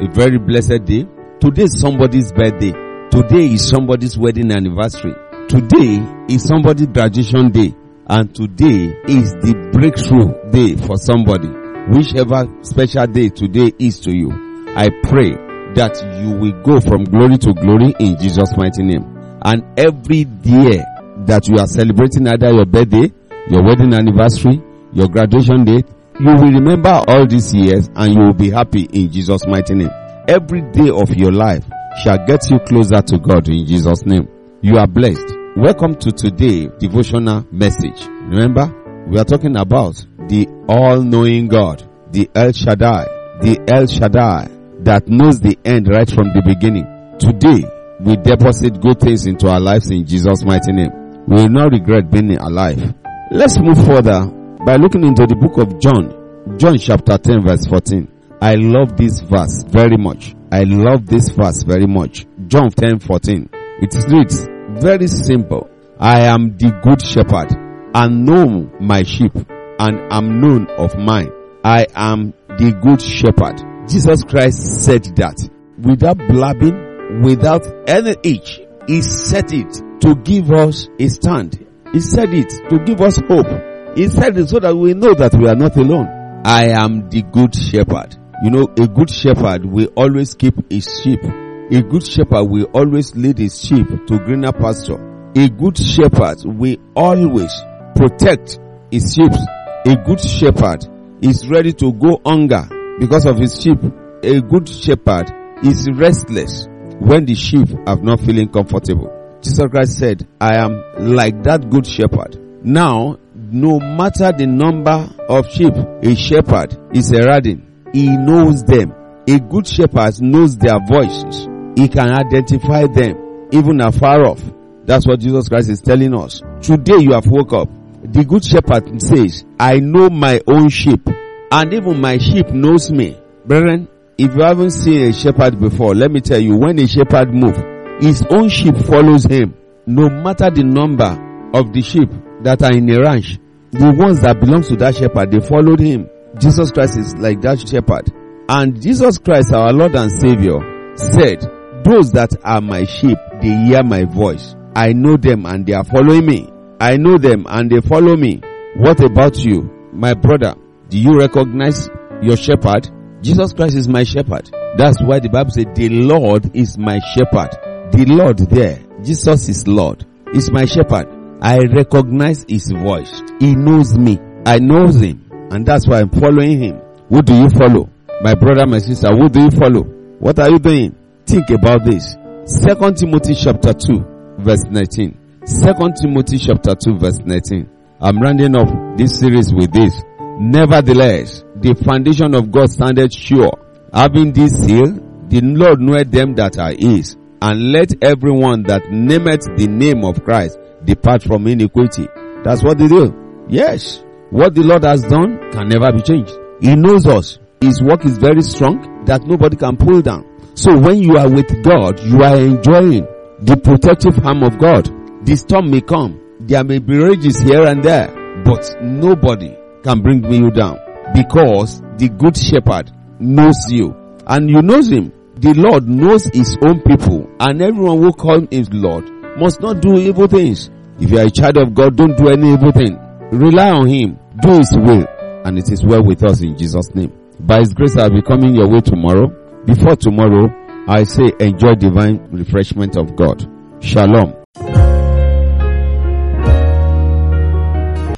a very blessed day. Today is somebody's birthday. Today is somebody's wedding anniversary. Today is somebody's graduation day. And today is the breakthrough day for somebody. Whichever special day today is to you, I pray that you will go from glory to glory in Jesus' mighty name. And every year that you are celebrating either your birthday, your wedding anniversary, your graduation date, you will remember all these years and you will be happy in Jesus' mighty name. Every day of your life shall get you closer to God in Jesus' name. You are blessed. Welcome to today devotional message. Remember, we are talking about the all-knowing God, the El Shaddai, the El Shaddai that knows the end right from the beginning. Today, we deposit good things into our lives in Jesus' mighty name. We will not regret being alive. Let's move further by looking into the book of John, John chapter 10 verse 14. I love this verse very much. I love this verse very much. John 10 14. It reads, very simple. I am the good shepherd and know my sheep and am known of mine. I am the good shepherd. Jesus Christ said that without blabbing, without any itch. He said it to give us a stand. He said it to give us hope. He said it so that we know that we are not alone. I am the good shepherd. You know, a good shepherd will always keep his sheep. A good shepherd will always lead his sheep to greener pasture. A good shepherd will always protect his sheep. A good shepherd is ready to go hunger because of his sheep. A good shepherd is restless when the sheep are not feeling comfortable. Jesus Christ said, I am like that good shepherd. Now, no matter the number of sheep a shepherd is herding, he knows them. A good shepherd knows their voices. He can identify them even afar off. That's what Jesus Christ is telling us. Today you have woke up. The good shepherd says, I know my own sheep and even my sheep knows me. Brethren, if you haven't seen a shepherd before, let me tell you, when a shepherd moves, his own sheep follows him. No matter the number of the sheep that are in a ranch, the ones that belong to that shepherd, they followed him. Jesus Christ is like that shepherd. And Jesus Christ, our Lord and Savior, said, those that are my sheep, they hear my voice. I know them and they are following me. I know them and they follow me. What about you, my brother? Do you recognize your shepherd? Jesus Christ is my shepherd. That's why the Bible said the Lord is my shepherd. The Lord there, Jesus is Lord, is my shepherd. I recognize his voice. He knows me. I know him. And that's why I'm following him. Who do you follow? My brother, my sister, who do you follow? What are you doing? Think about this. Second Timothy chapter 2 verse 19. Second Timothy chapter 2 verse 19. I'm rounding off this series with this. Nevertheless, the foundation of God standeth sure. Having this seal, the Lord knoweth them that are his. And let everyone that nameth the name of Christ depart from iniquity. That's what they do. Yes. What the Lord has done can never be changed. He knows us. His work is very strong that nobody can pull down. So when you are with God, you are enjoying the protective arm of God. The storm may come. There may be rages here and there, but nobody can bring you down because the good shepherd knows you and you knows him. The Lord knows his own people and everyone who call him Lord must not do evil things. If you are a child of God, don't do any evil thing. Rely on him. Do his will and it is well with us in Jesus name. By his grace I'll be coming your way tomorrow. Before tomorrow, I say enjoy divine refreshment of God. Shalom.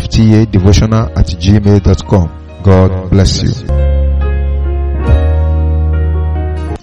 ftadevotional at gmail.com. God bless you.